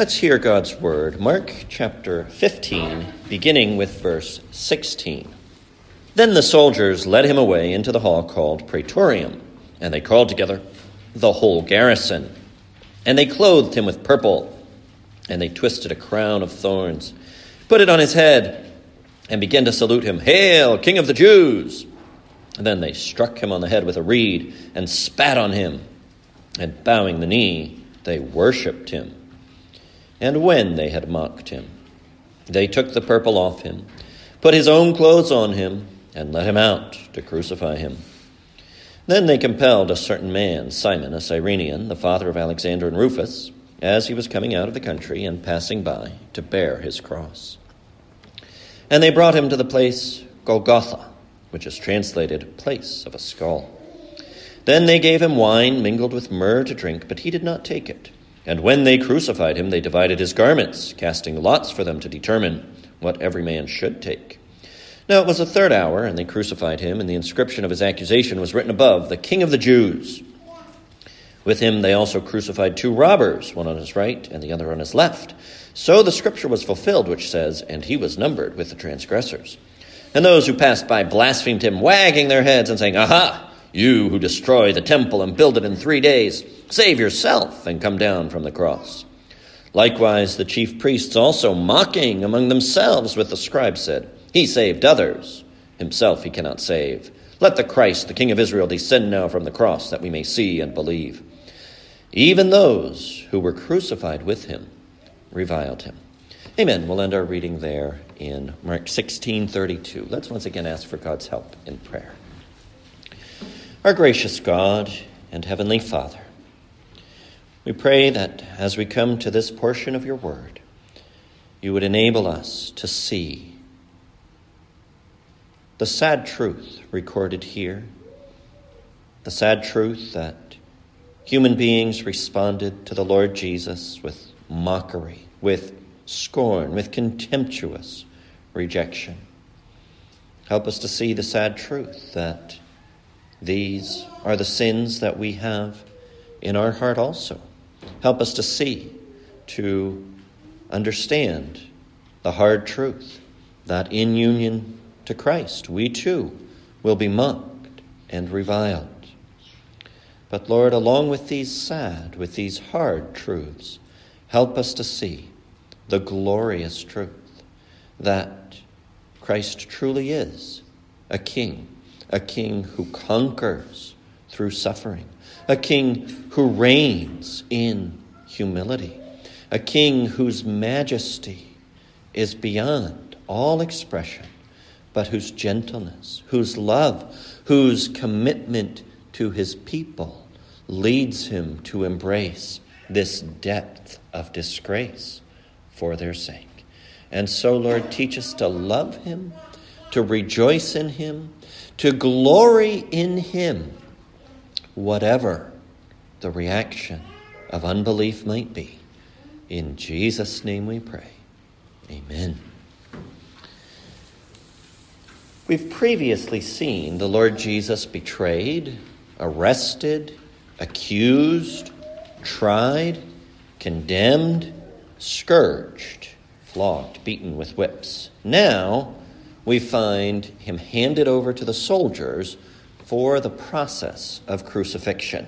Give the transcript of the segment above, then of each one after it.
Let's hear God's word. Mark chapter 15, beginning with verse 16. Then the soldiers led him away into the hall called Praetorium, and they called together the whole garrison. And they clothed him with purple, and they twisted a crown of thorns, put it on his head, and began to salute him Hail, King of the Jews! And then they struck him on the head with a reed and spat on him, and bowing the knee, they worshipped him. And when they had mocked him, they took the purple off him, put his own clothes on him, and let him out to crucify him. Then they compelled a certain man, Simon, a Cyrenian, the father of Alexander and Rufus, as he was coming out of the country and passing by, to bear his cross. And they brought him to the place Golgotha, which is translated place of a skull. Then they gave him wine mingled with myrrh to drink, but he did not take it. And when they crucified him, they divided his garments, casting lots for them to determine what every man should take. Now it was the third hour, and they crucified him, and the inscription of his accusation was written above, The King of the Jews. With him they also crucified two robbers, one on his right and the other on his left. So the scripture was fulfilled, which says, And he was numbered with the transgressors. And those who passed by blasphemed him, wagging their heads and saying, Aha! You who destroy the temple and build it in three days, save yourself and come down from the cross. Likewise, the chief priests also, mocking among themselves with the scribes, said, he saved others. Himself he cannot save. Let the Christ, the King of Israel, descend now from the cross that we may see and believe. Even those who were crucified with him reviled him. Amen. We'll end our reading there in Mark 16:32. Let's once again ask for God's help in prayer. Our gracious God and heavenly Father, we pray that as we come to this portion of your word, you would enable us to see the sad truth recorded here, the sad truth that human beings responded to the Lord Jesus with mockery, with scorn, with contemptuous rejection. Help us to see the sad truth that these are the sins that we have in our heart also. Help us to see, to understand the hard truth that in union to Christ, we too will be mocked and reviled. But Lord, along with these sad, with these hard truths, help us to see the glorious truth that Christ truly is a king, a king who conquers through suffering, a king who reigns in humility, a king whose majesty is beyond all expression but whose gentleness, whose love, whose commitment to his people leads him to embrace this depth of disgrace for their sake. And so, Lord, teach us to love him, to rejoice in him, to glory in him, whatever the reaction of unbelief might be. In Jesus' name we pray. Amen. We've previously seen the Lord Jesus betrayed, arrested, accused, tried, condemned, scourged, flogged, beaten with whips. Now we find him handed over to the soldiers for the process of crucifixion.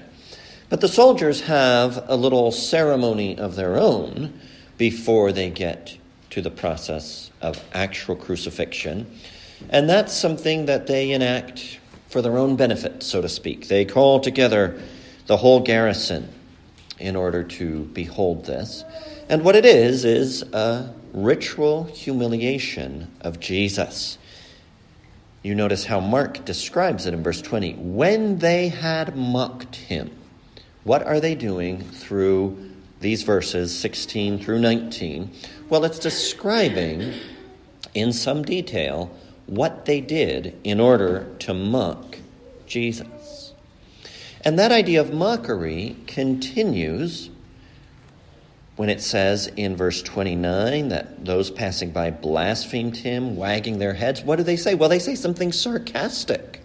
But the soldiers have a little ceremony of their own before they get to the process of actual crucifixion. And that's something that they enact for their own benefit, so to speak. They call together the whole garrison in order to behold this. And what it is, is a ritual humiliation of Jesus. You notice how Mark describes it in verse 20. When they had mocked him, what are they doing through these verses 16 through 19? Well, it's describing in some detail what they did in order to mock Jesus. And that idea of mockery continues when it says in verse 29 that those passing by blasphemed him, wagging their heads. What do they say? Well, they say something sarcastic.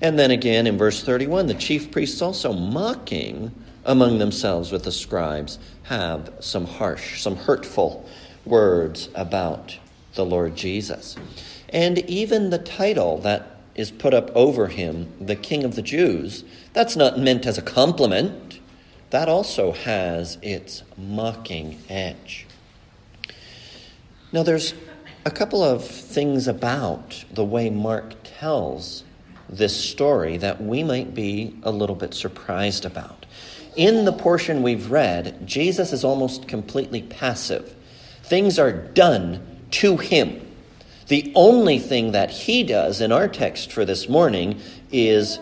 And then again in verse 31, the chief priests also mocking among themselves with the scribes have some harsh, some hurtful words about the Lord Jesus. And even the title that is put up over him, the King of the Jews, that's not meant as a compliment. That also has its mocking edge. Now, there's a couple of things about the way Mark tells this story that we might be a little bit surprised about. In the portion we've read, Jesus is almost completely passive. Things are done to him. The only thing that he does in our text for this morning is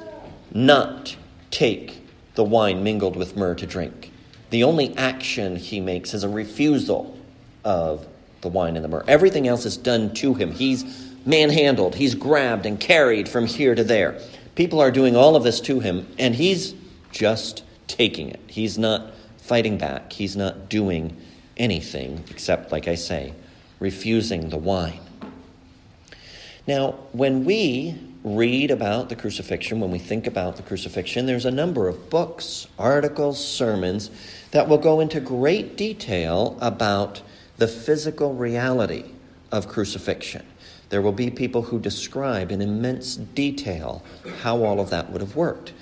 not take the wine mingled with myrrh to drink. The only action he makes is a refusal of the wine and the myrrh. Everything else is done to him. He's manhandled, he's grabbed and carried from here to there. People are doing all of this to him, and he's just taking it. He's not fighting back, he's not doing anything except, like I say, refusing the wine. Now, when we read about the crucifixion, when we think about the crucifixion, there's a number of books, articles, sermons that will go into great detail about the physical reality of crucifixion. There will be people who describe in immense detail how all of that would have worked.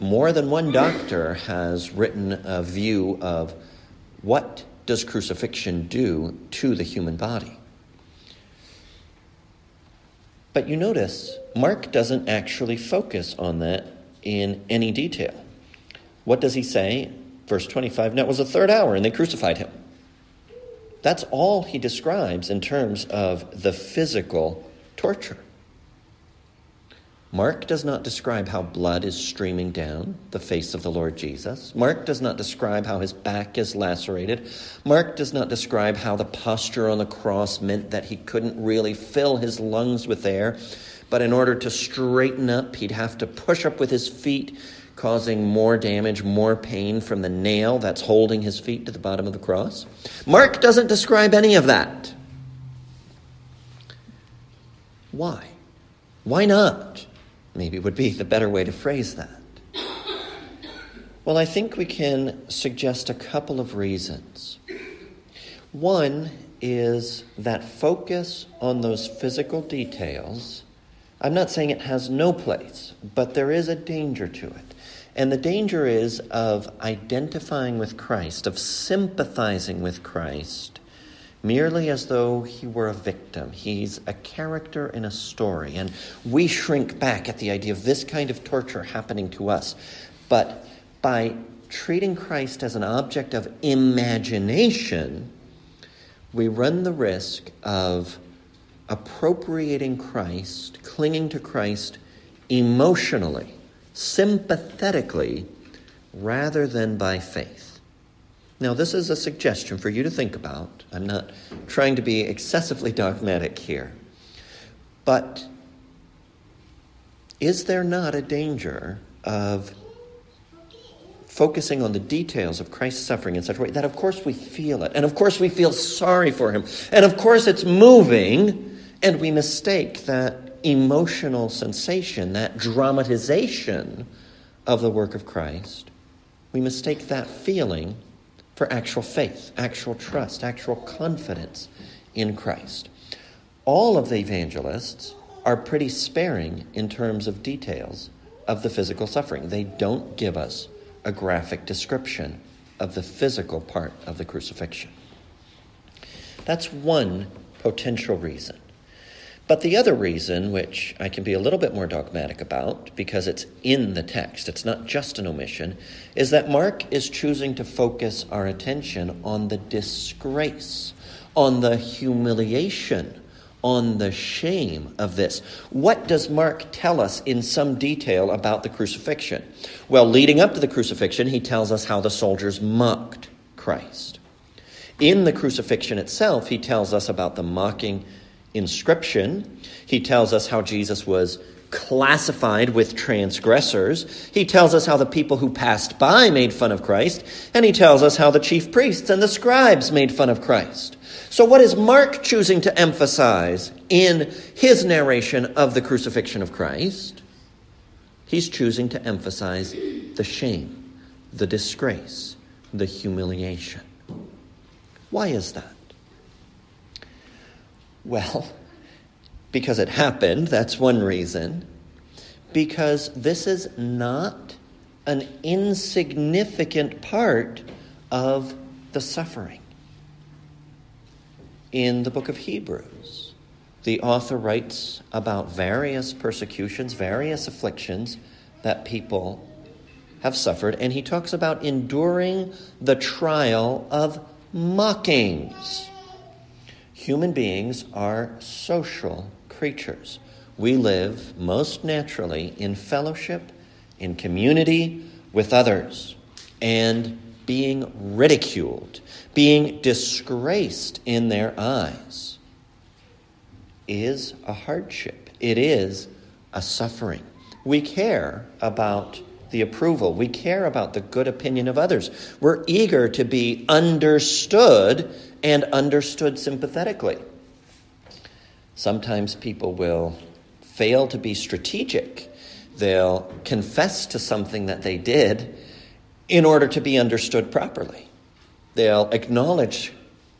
More than one doctor has written a view of what does crucifixion do to the human body. But you notice, Mark doesn't actually focus on that in any detail. What does he say? Verse 25 Now it was the third hour, and they crucified him. That's all he describes in terms of the physical torture. Mark does not describe how blood is streaming down the face of the Lord Jesus. Mark does not describe how his back is lacerated. Mark does not describe how the posture on the cross meant that he couldn't really fill his lungs with air, but in order to straighten up, he'd have to push up with his feet, causing more damage, more pain from the nail that's holding his feet to the bottom of the cross. Mark doesn't describe any of that. Why? Why not? Maybe would be the better way to phrase that. Well, I think we can suggest a couple of reasons. One is that focus on those physical details. I'm not saying it has no place, but there is a danger to it. And the danger is of identifying with Christ, of sympathizing with Christ merely as though he were a victim. He's a character in a story. And we shrink back at the idea of this kind of torture happening to us. But by treating Christ as an object of imagination, we run the risk of appropriating Christ, clinging to Christ emotionally, sympathetically, rather than by faith. Now, this is a suggestion for you to think about. I'm not trying to be excessively dogmatic here. But is there not a danger of focusing on the details of Christ's suffering in such a way that, of course, we feel it, and of course, we feel sorry for him, and of course, it's moving, and we mistake that emotional sensation, that dramatization of the work of Christ? We mistake that feeling for actual faith, actual trust, actual confidence in Christ. All of the evangelists are pretty sparing in terms of details of the physical suffering. They don't give us a graphic description of the physical part of the crucifixion. That's one potential reason. But the other reason, which I can be a little bit more dogmatic about, because it's in the text, it's not just an omission, is that Mark is choosing to focus our attention on the disgrace, on the humiliation, on the shame of this. What does Mark tell us in some detail about the crucifixion? Well, leading up to the crucifixion, he tells us how the soldiers mocked Christ. In the crucifixion itself, he tells us about the mocking inscription. He tells us how Jesus was classified with transgressors. He tells us how the people who passed by made fun of Christ. And he tells us how the chief priests and the scribes made fun of Christ. So, what is Mark choosing to emphasize in his narration of the crucifixion of Christ? He's choosing to emphasize the shame, the disgrace, the humiliation. Why is that? Well, because it happened, that's one reason. Because this is not an insignificant part of the suffering. In the book of Hebrews, the author writes about various persecutions, various afflictions that people have suffered, and he talks about enduring the trial of mockings. Human beings are social creatures. We live most naturally in fellowship, in community with others, and being ridiculed, being disgraced in their eyes is a hardship. It is a suffering. We care about the approval. We care about the good opinion of others. We're eager to be understood and understood sympathetically. Sometimes people will fail to be strategic. They'll confess to something that they did in order to be understood properly. They'll acknowledge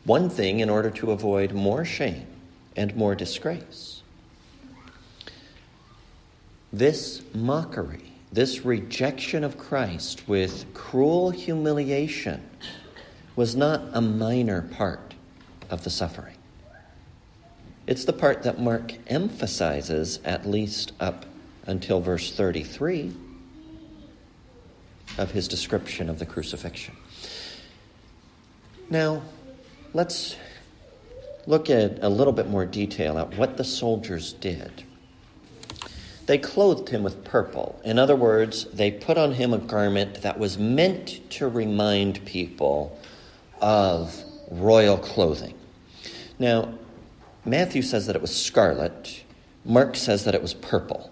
one thing in order to avoid more shame and more disgrace. This mockery, this rejection of Christ with cruel humiliation, was not a minor part of the suffering. It's the part that Mark emphasizes, at least up until verse 33 of his description of the crucifixion. Now, let's look at a little bit more detail at what the soldiers did. They clothed him with purple. In other words, they put on him a garment that was meant to remind people of royal clothing. Now, Matthew says that it was scarlet, Mark says that it was purple.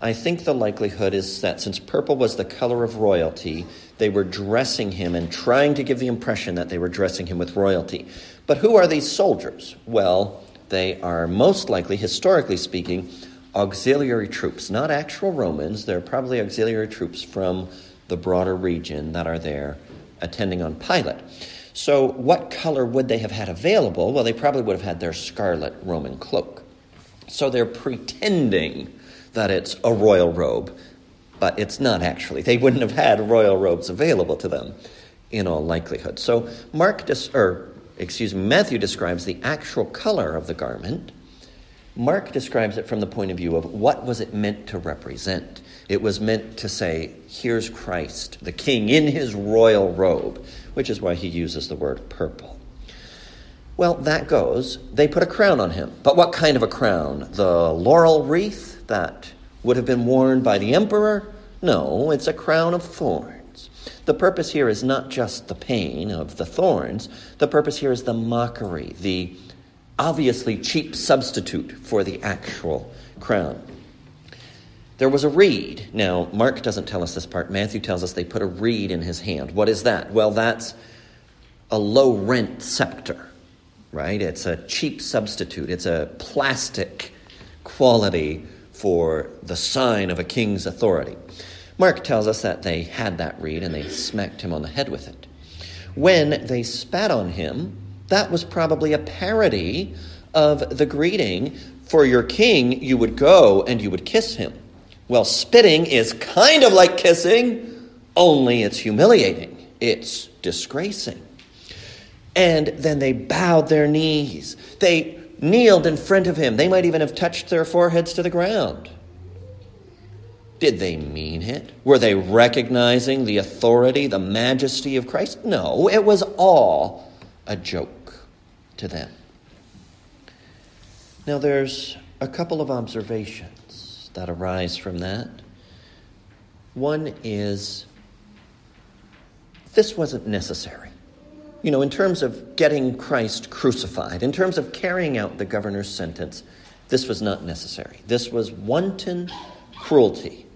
I think the likelihood is that since purple was the color of royalty, they were dressing him and trying to give the impression that they were dressing him with royalty. But who are these soldiers? Well, they are most likely, historically speaking, auxiliary troops, not actual Romans. They're probably auxiliary troops from the broader region that are there attending on Pilate. So, what color would they have had available? Well, they probably would have had their scarlet Roman cloak. So, they're pretending that it's a royal robe, but it's not actually. They wouldn't have had royal robes available to them in all likelihood. So Mark dis- or excuse me, Matthew describes the actual color of the garment. Mark describes it from the point of view of what was it meant to represent. It was meant to say, here's Christ, the king in his royal robe, which is why he uses the word purple. Well, that goes. They put a crown on him. But what kind of a crown? The laurel wreath? that would have been worn by the emperor? No, it's a crown of thorns. The purpose here is not just the pain of the thorns, the purpose here is the mockery, the obviously cheap substitute for the actual crown. There was a reed. Now, Mark doesn't tell us this part. Matthew tells us they put a reed in his hand. What is that? Well, that's a low rent scepter, right? It's a cheap substitute, it's a plastic quality for the sign of a king's authority. Mark tells us that they had that reed and they smacked him on the head with it. When they spat on him, that was probably a parody of the greeting for your king, you would go and you would kiss him. Well, spitting is kind of like kissing, only it's humiliating, it's disgracing. And then they bowed their knees. They kneeled in front of him. They might even have touched their foreheads to the ground. Did they mean it? Were they recognizing the authority, the majesty of Christ? No, it was all a joke to them. Now, there's a couple of observations that arise from that. One is this wasn't necessary you know, in terms of getting Christ crucified, in terms of carrying out the governor's sentence, this was not necessary. This was wanton cruelty.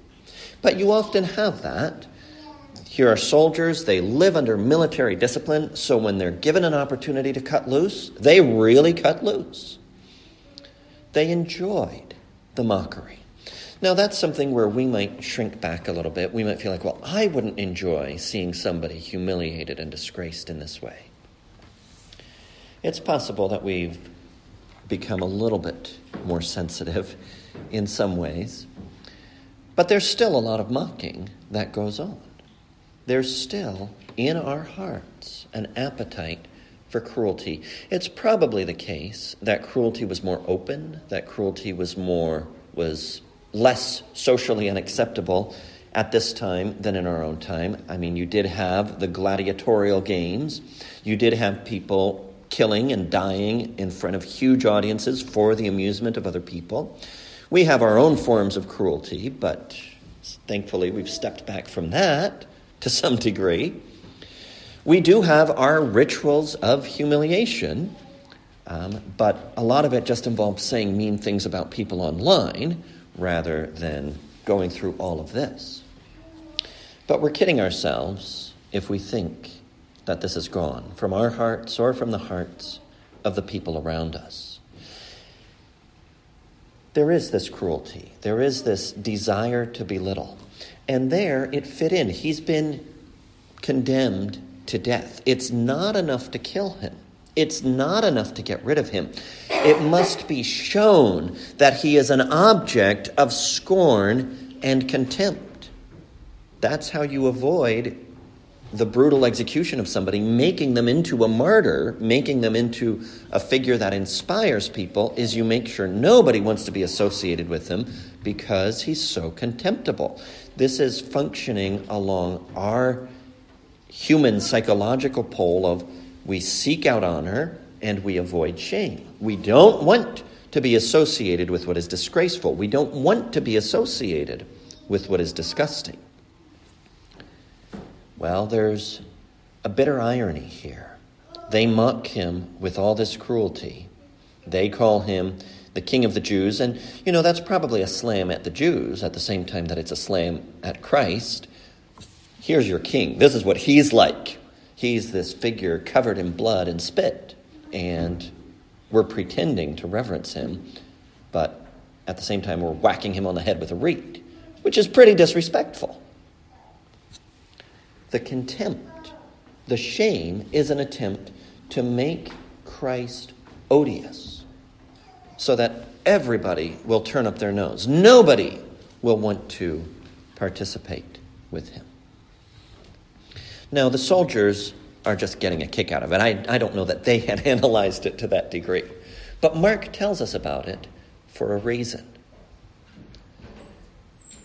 But you often have that. Here are soldiers, they live under military discipline, so when they're given an opportunity to cut loose, they really cut loose. They enjoyed the mockery. Now, that's something where we might shrink back a little bit. We might feel like, well, I wouldn't enjoy seeing somebody humiliated and disgraced in this way. It's possible that we've become a little bit more sensitive in some ways, but there's still a lot of mocking that goes on. There's still in our hearts an appetite for cruelty. It's probably the case that cruelty was more open, that cruelty was more was less socially unacceptable at this time than in our own time. I mean, you did have the gladiatorial games. You did have people killing and dying in front of huge audiences for the amusement of other people. We have our own forms of cruelty, but thankfully we've stepped back from that to some degree. We do have our rituals of humiliation, um, but a lot of it just involves saying mean things about people online rather than going through all of this. But we're kidding ourselves if we think that this is gone from our hearts or from the hearts of the people around us. There is this cruelty, there is this desire to belittle. And there it fit in. He's been condemned to death. It's not enough to kill him. It's not enough to get rid of him. It must be shown that he is an object of scorn and contempt. That's how you avoid the brutal execution of somebody, making them into a martyr, making them into a figure that inspires people, is you make sure nobody wants to be associated with him because he's so contemptible. This is functioning along our human psychological pole of we seek out honor and we avoid shame. We don't want to be associated with what is disgraceful. We don't want to be associated with what is disgusting. Well, there's a bitter irony here. They mock him with all this cruelty. They call him the king of the Jews, and you know, that's probably a slam at the Jews at the same time that it's a slam at Christ. Here's your king. This is what he's like. He's this figure covered in blood and spit, and we're pretending to reverence him, but at the same time, we're whacking him on the head with a reed, which is pretty disrespectful. The contempt, the shame, is an attempt to make Christ odious so that everybody will turn up their nose. Nobody will want to participate with him. Now, the soldiers are just getting a kick out of it. I, I don't know that they had analyzed it to that degree. But Mark tells us about it for a reason.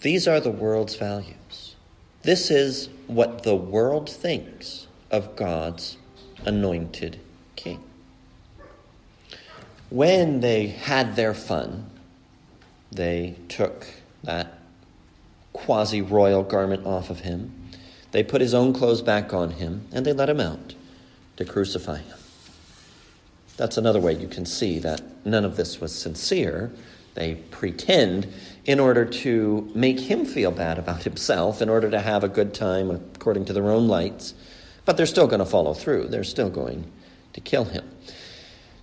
These are the world's values. This is what the world thinks of God's anointed king. When they had their fun, they took that quasi royal garment off of him they put his own clothes back on him and they let him out to crucify him. That's another way you can see that none of this was sincere. They pretend in order to make him feel bad about himself, in order to have a good time according to their own lights. But they're still going to follow through. They're still going to kill him.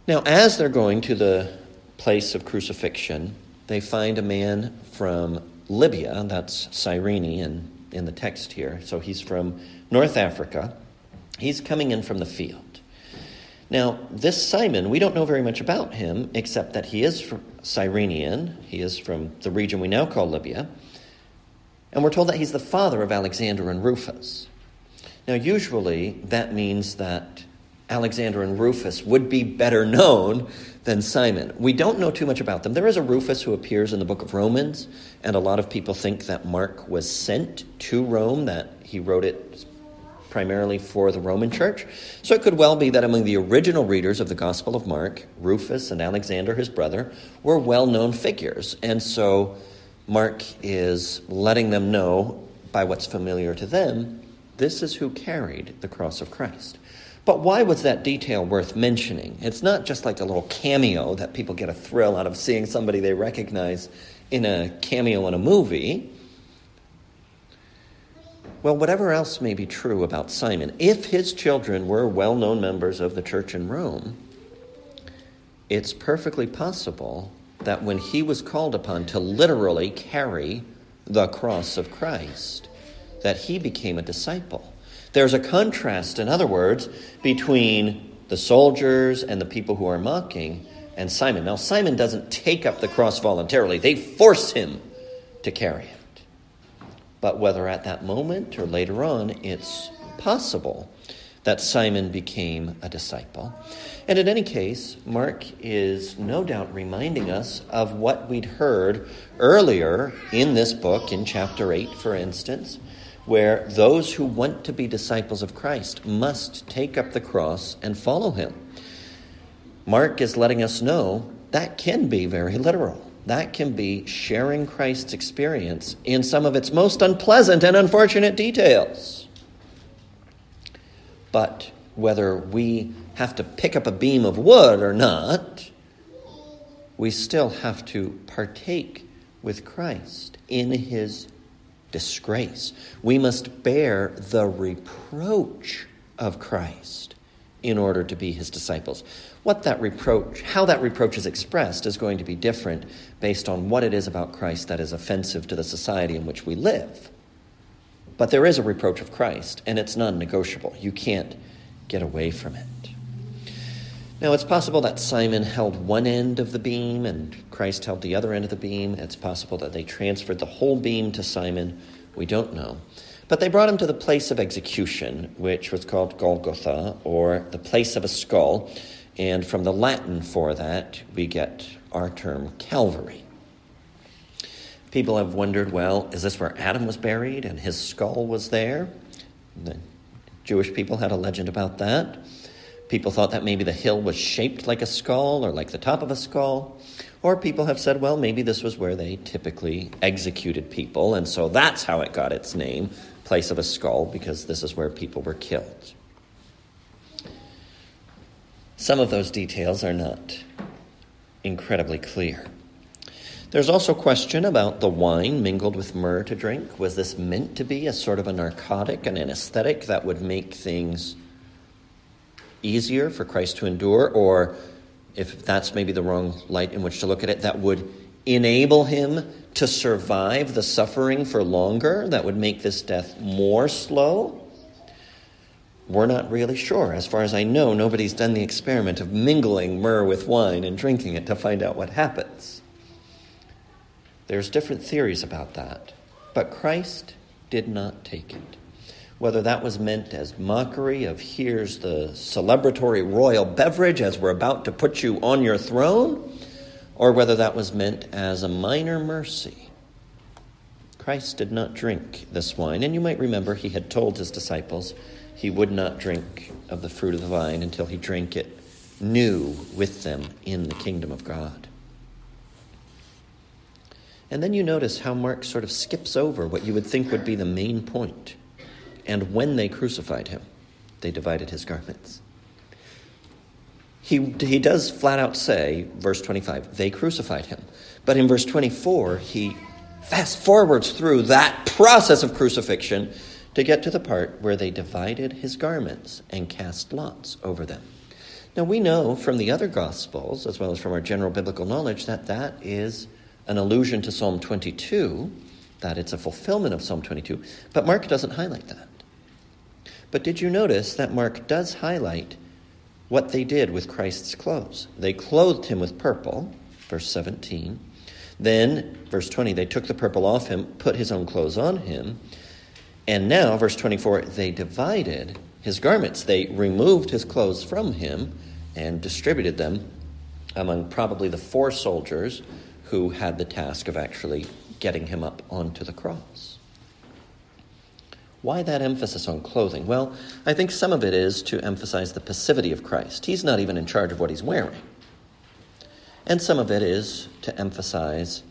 Now, as they're going to the place of crucifixion, they find a man from Libya, that's Cyrene in in the text here. So he's from North Africa. He's coming in from the field. Now, this Simon, we don't know very much about him except that he is Cyrenian. He is from the region we now call Libya. And we're told that he's the father of Alexander and Rufus. Now, usually that means that Alexander and Rufus would be better known than Simon. We don't know too much about them. There is a Rufus who appears in the book of Romans, and a lot of people think that Mark was sent to Rome, that he wrote it primarily for the Roman church. So it could well be that among the original readers of the Gospel of Mark, Rufus and Alexander, his brother, were well known figures. And so Mark is letting them know by what's familiar to them this is who carried the cross of Christ. But why was that detail worth mentioning? It's not just like a little cameo that people get a thrill out of seeing somebody they recognize in a cameo in a movie. Well, whatever else may be true about Simon, if his children were well known members of the church in Rome, it's perfectly possible that when he was called upon to literally carry the cross of Christ, that he became a disciple. There's a contrast, in other words, between the soldiers and the people who are mocking and Simon. Now, Simon doesn't take up the cross voluntarily, they force him to carry it. But whether at that moment or later on, it's possible that Simon became a disciple. And in any case, Mark is no doubt reminding us of what we'd heard earlier in this book, in chapter 8, for instance, where those who want to be disciples of Christ must take up the cross and follow him. Mark is letting us know that can be very literal. That can be sharing Christ's experience in some of its most unpleasant and unfortunate details. But whether we have to pick up a beam of wood or not, we still have to partake with Christ in his disgrace. We must bear the reproach of Christ in order to be his disciples. What that reproach, how that reproach is expressed, is going to be different based on what it is about Christ that is offensive to the society in which we live. But there is a reproach of Christ, and it's non negotiable. You can't get away from it. Now, it's possible that Simon held one end of the beam and Christ held the other end of the beam. It's possible that they transferred the whole beam to Simon. We don't know. But they brought him to the place of execution, which was called Golgotha, or the place of a skull. And from the Latin for that, we get our term Calvary. People have wondered well, is this where Adam was buried and his skull was there? The Jewish people had a legend about that. People thought that maybe the hill was shaped like a skull or like the top of a skull. Or people have said, well, maybe this was where they typically executed people, and so that's how it got its name, place of a skull, because this is where people were killed. Some of those details are not incredibly clear. There's also question about the wine mingled with myrrh to drink. Was this meant to be a sort of a narcotic, an anesthetic that would make things easier for Christ to endure, or if that's maybe the wrong light in which to look at it, that would enable him to survive the suffering for longer, that would make this death more slow? We're not really sure. As far as I know, nobody's done the experiment of mingling myrrh with wine and drinking it to find out what happens. There's different theories about that, but Christ did not take it whether that was meant as mockery of here's the celebratory royal beverage as we're about to put you on your throne, or whether that was meant as a minor mercy. Christ did not drink this wine, and you might remember he had told his disciples he would not drink of the fruit of the vine until he drank it new with them in the kingdom of God. And then you notice how Mark sort of skips over what you would think would be the main point. And when they crucified him, they divided his garments. He, he does flat out say, verse 25, they crucified him. But in verse 24, he fast forwards through that process of crucifixion to get to the part where they divided his garments and cast lots over them. Now, we know from the other Gospels, as well as from our general biblical knowledge, that that is an allusion to Psalm 22, that it's a fulfillment of Psalm 22, but Mark doesn't highlight that. But did you notice that Mark does highlight what they did with Christ's clothes? They clothed him with purple, verse 17. Then, verse 20, they took the purple off him, put his own clothes on him. And now, verse 24, they divided his garments. They removed his clothes from him and distributed them among probably the four soldiers who had the task of actually getting him up onto the cross. Why that emphasis on clothing? Well, I think some of it is to emphasize the passivity of Christ. He's not even in charge of what he's wearing. And some of it is to emphasize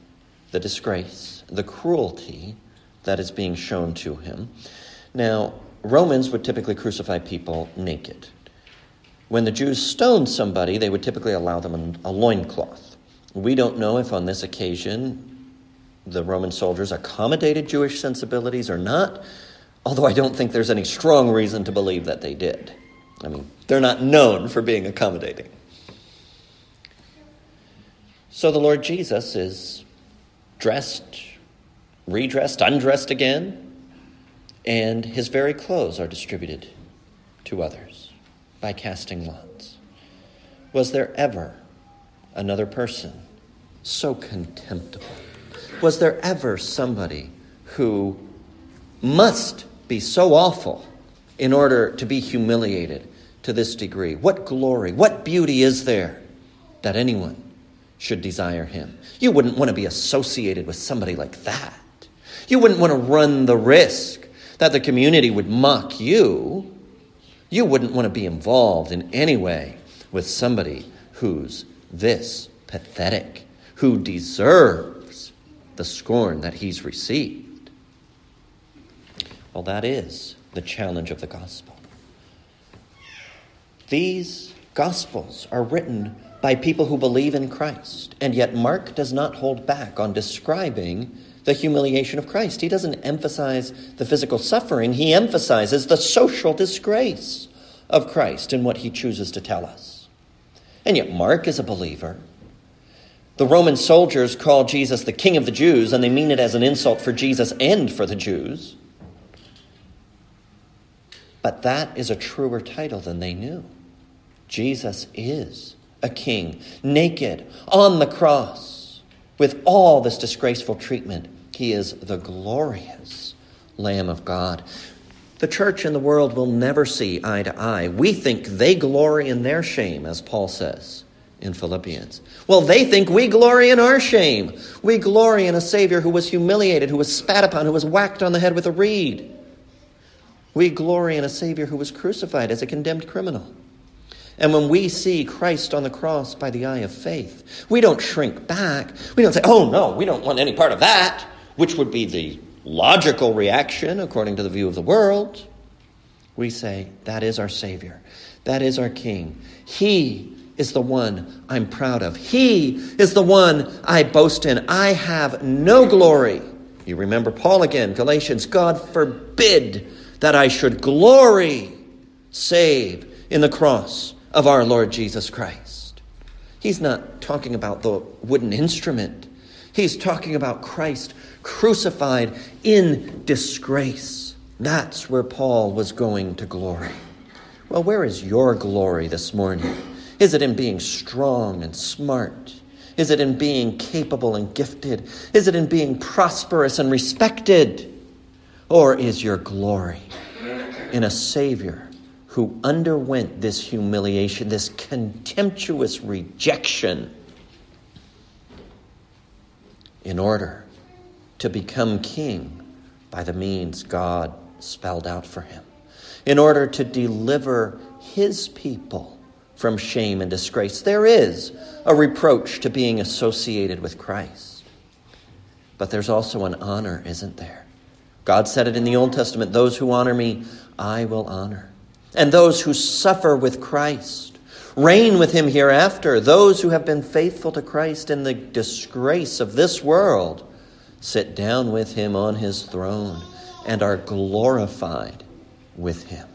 the disgrace, the cruelty that is being shown to him. Now, Romans would typically crucify people naked. When the Jews stoned somebody, they would typically allow them a loincloth. We don't know if on this occasion the Roman soldiers accommodated Jewish sensibilities or not, Although I don't think there's any strong reason to believe that they did. I mean, they're not known for being accommodating. So the Lord Jesus is dressed, redressed, undressed again, and his very clothes are distributed to others by casting lots. Was there ever another person so contemptible? Was there ever somebody who must be so awful in order to be humiliated to this degree? What glory, what beauty is there that anyone should desire him? You wouldn't want to be associated with somebody like that. You wouldn't want to run the risk that the community would mock you. You wouldn't want to be involved in any way with somebody who's this pathetic, who deserves the scorn that he's received. Well, that is the challenge of the gospel. These gospels are written by people who believe in Christ, and yet Mark does not hold back on describing the humiliation of Christ. He doesn't emphasize the physical suffering, he emphasizes the social disgrace of Christ in what he chooses to tell us. And yet, Mark is a believer. The Roman soldiers call Jesus the King of the Jews, and they mean it as an insult for Jesus and for the Jews. But that is a truer title than they knew. Jesus is a king, naked, on the cross, with all this disgraceful treatment. He is the glorious Lamb of God. The church and the world will never see eye to eye. We think they glory in their shame, as Paul says in Philippians. Well, they think we glory in our shame. We glory in a Savior who was humiliated, who was spat upon, who was whacked on the head with a reed. We glory in a Savior who was crucified as a condemned criminal. And when we see Christ on the cross by the eye of faith, we don't shrink back. We don't say, oh no, we don't want any part of that, which would be the logical reaction according to the view of the world. We say, that is our Savior. That is our King. He is the one I'm proud of. He is the one I boast in. I have no glory. You remember Paul again, Galatians, God forbid that I should glory save in the cross of our Lord Jesus Christ. He's not talking about the wooden instrument. He's talking about Christ crucified in disgrace. That's where Paul was going to glory. Well, where is your glory this morning? Is it in being strong and smart? Is it in being capable and gifted? Is it in being prosperous and respected? Or is your glory in a Savior who underwent this humiliation, this contemptuous rejection, in order to become king by the means God spelled out for him, in order to deliver his people from shame and disgrace? There is a reproach to being associated with Christ. But there's also an honor, isn't there? God said it in the Old Testament those who honor me, I will honor. And those who suffer with Christ, reign with him hereafter. Those who have been faithful to Christ in the disgrace of this world, sit down with him on his throne and are glorified with him.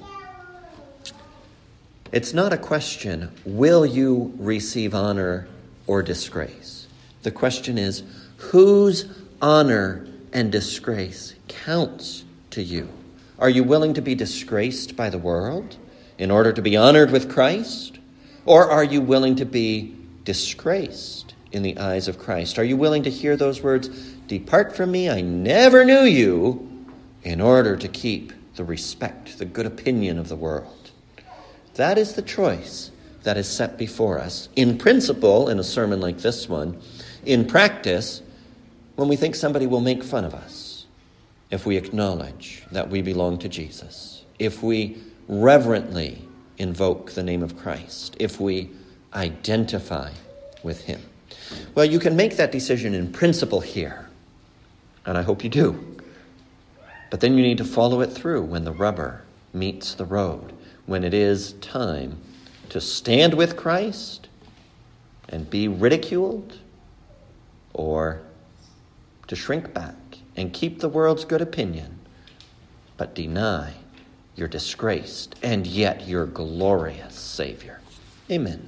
It's not a question, will you receive honor or disgrace? The question is, whose honor and disgrace counts to you? Are you willing to be disgraced by the world in order to be honored with Christ? Or are you willing to be disgraced in the eyes of Christ? Are you willing to hear those words, Depart from me, I never knew you, in order to keep the respect, the good opinion of the world? That is the choice that is set before us. In principle, in a sermon like this one, in practice, when we think somebody will make fun of us if we acknowledge that we belong to Jesus, if we reverently invoke the name of Christ, if we identify with Him. Well, you can make that decision in principle here, and I hope you do. But then you need to follow it through when the rubber meets the road, when it is time to stand with Christ and be ridiculed or to shrink back and keep the world's good opinion, but deny your disgraced and yet your glorious Savior. Amen.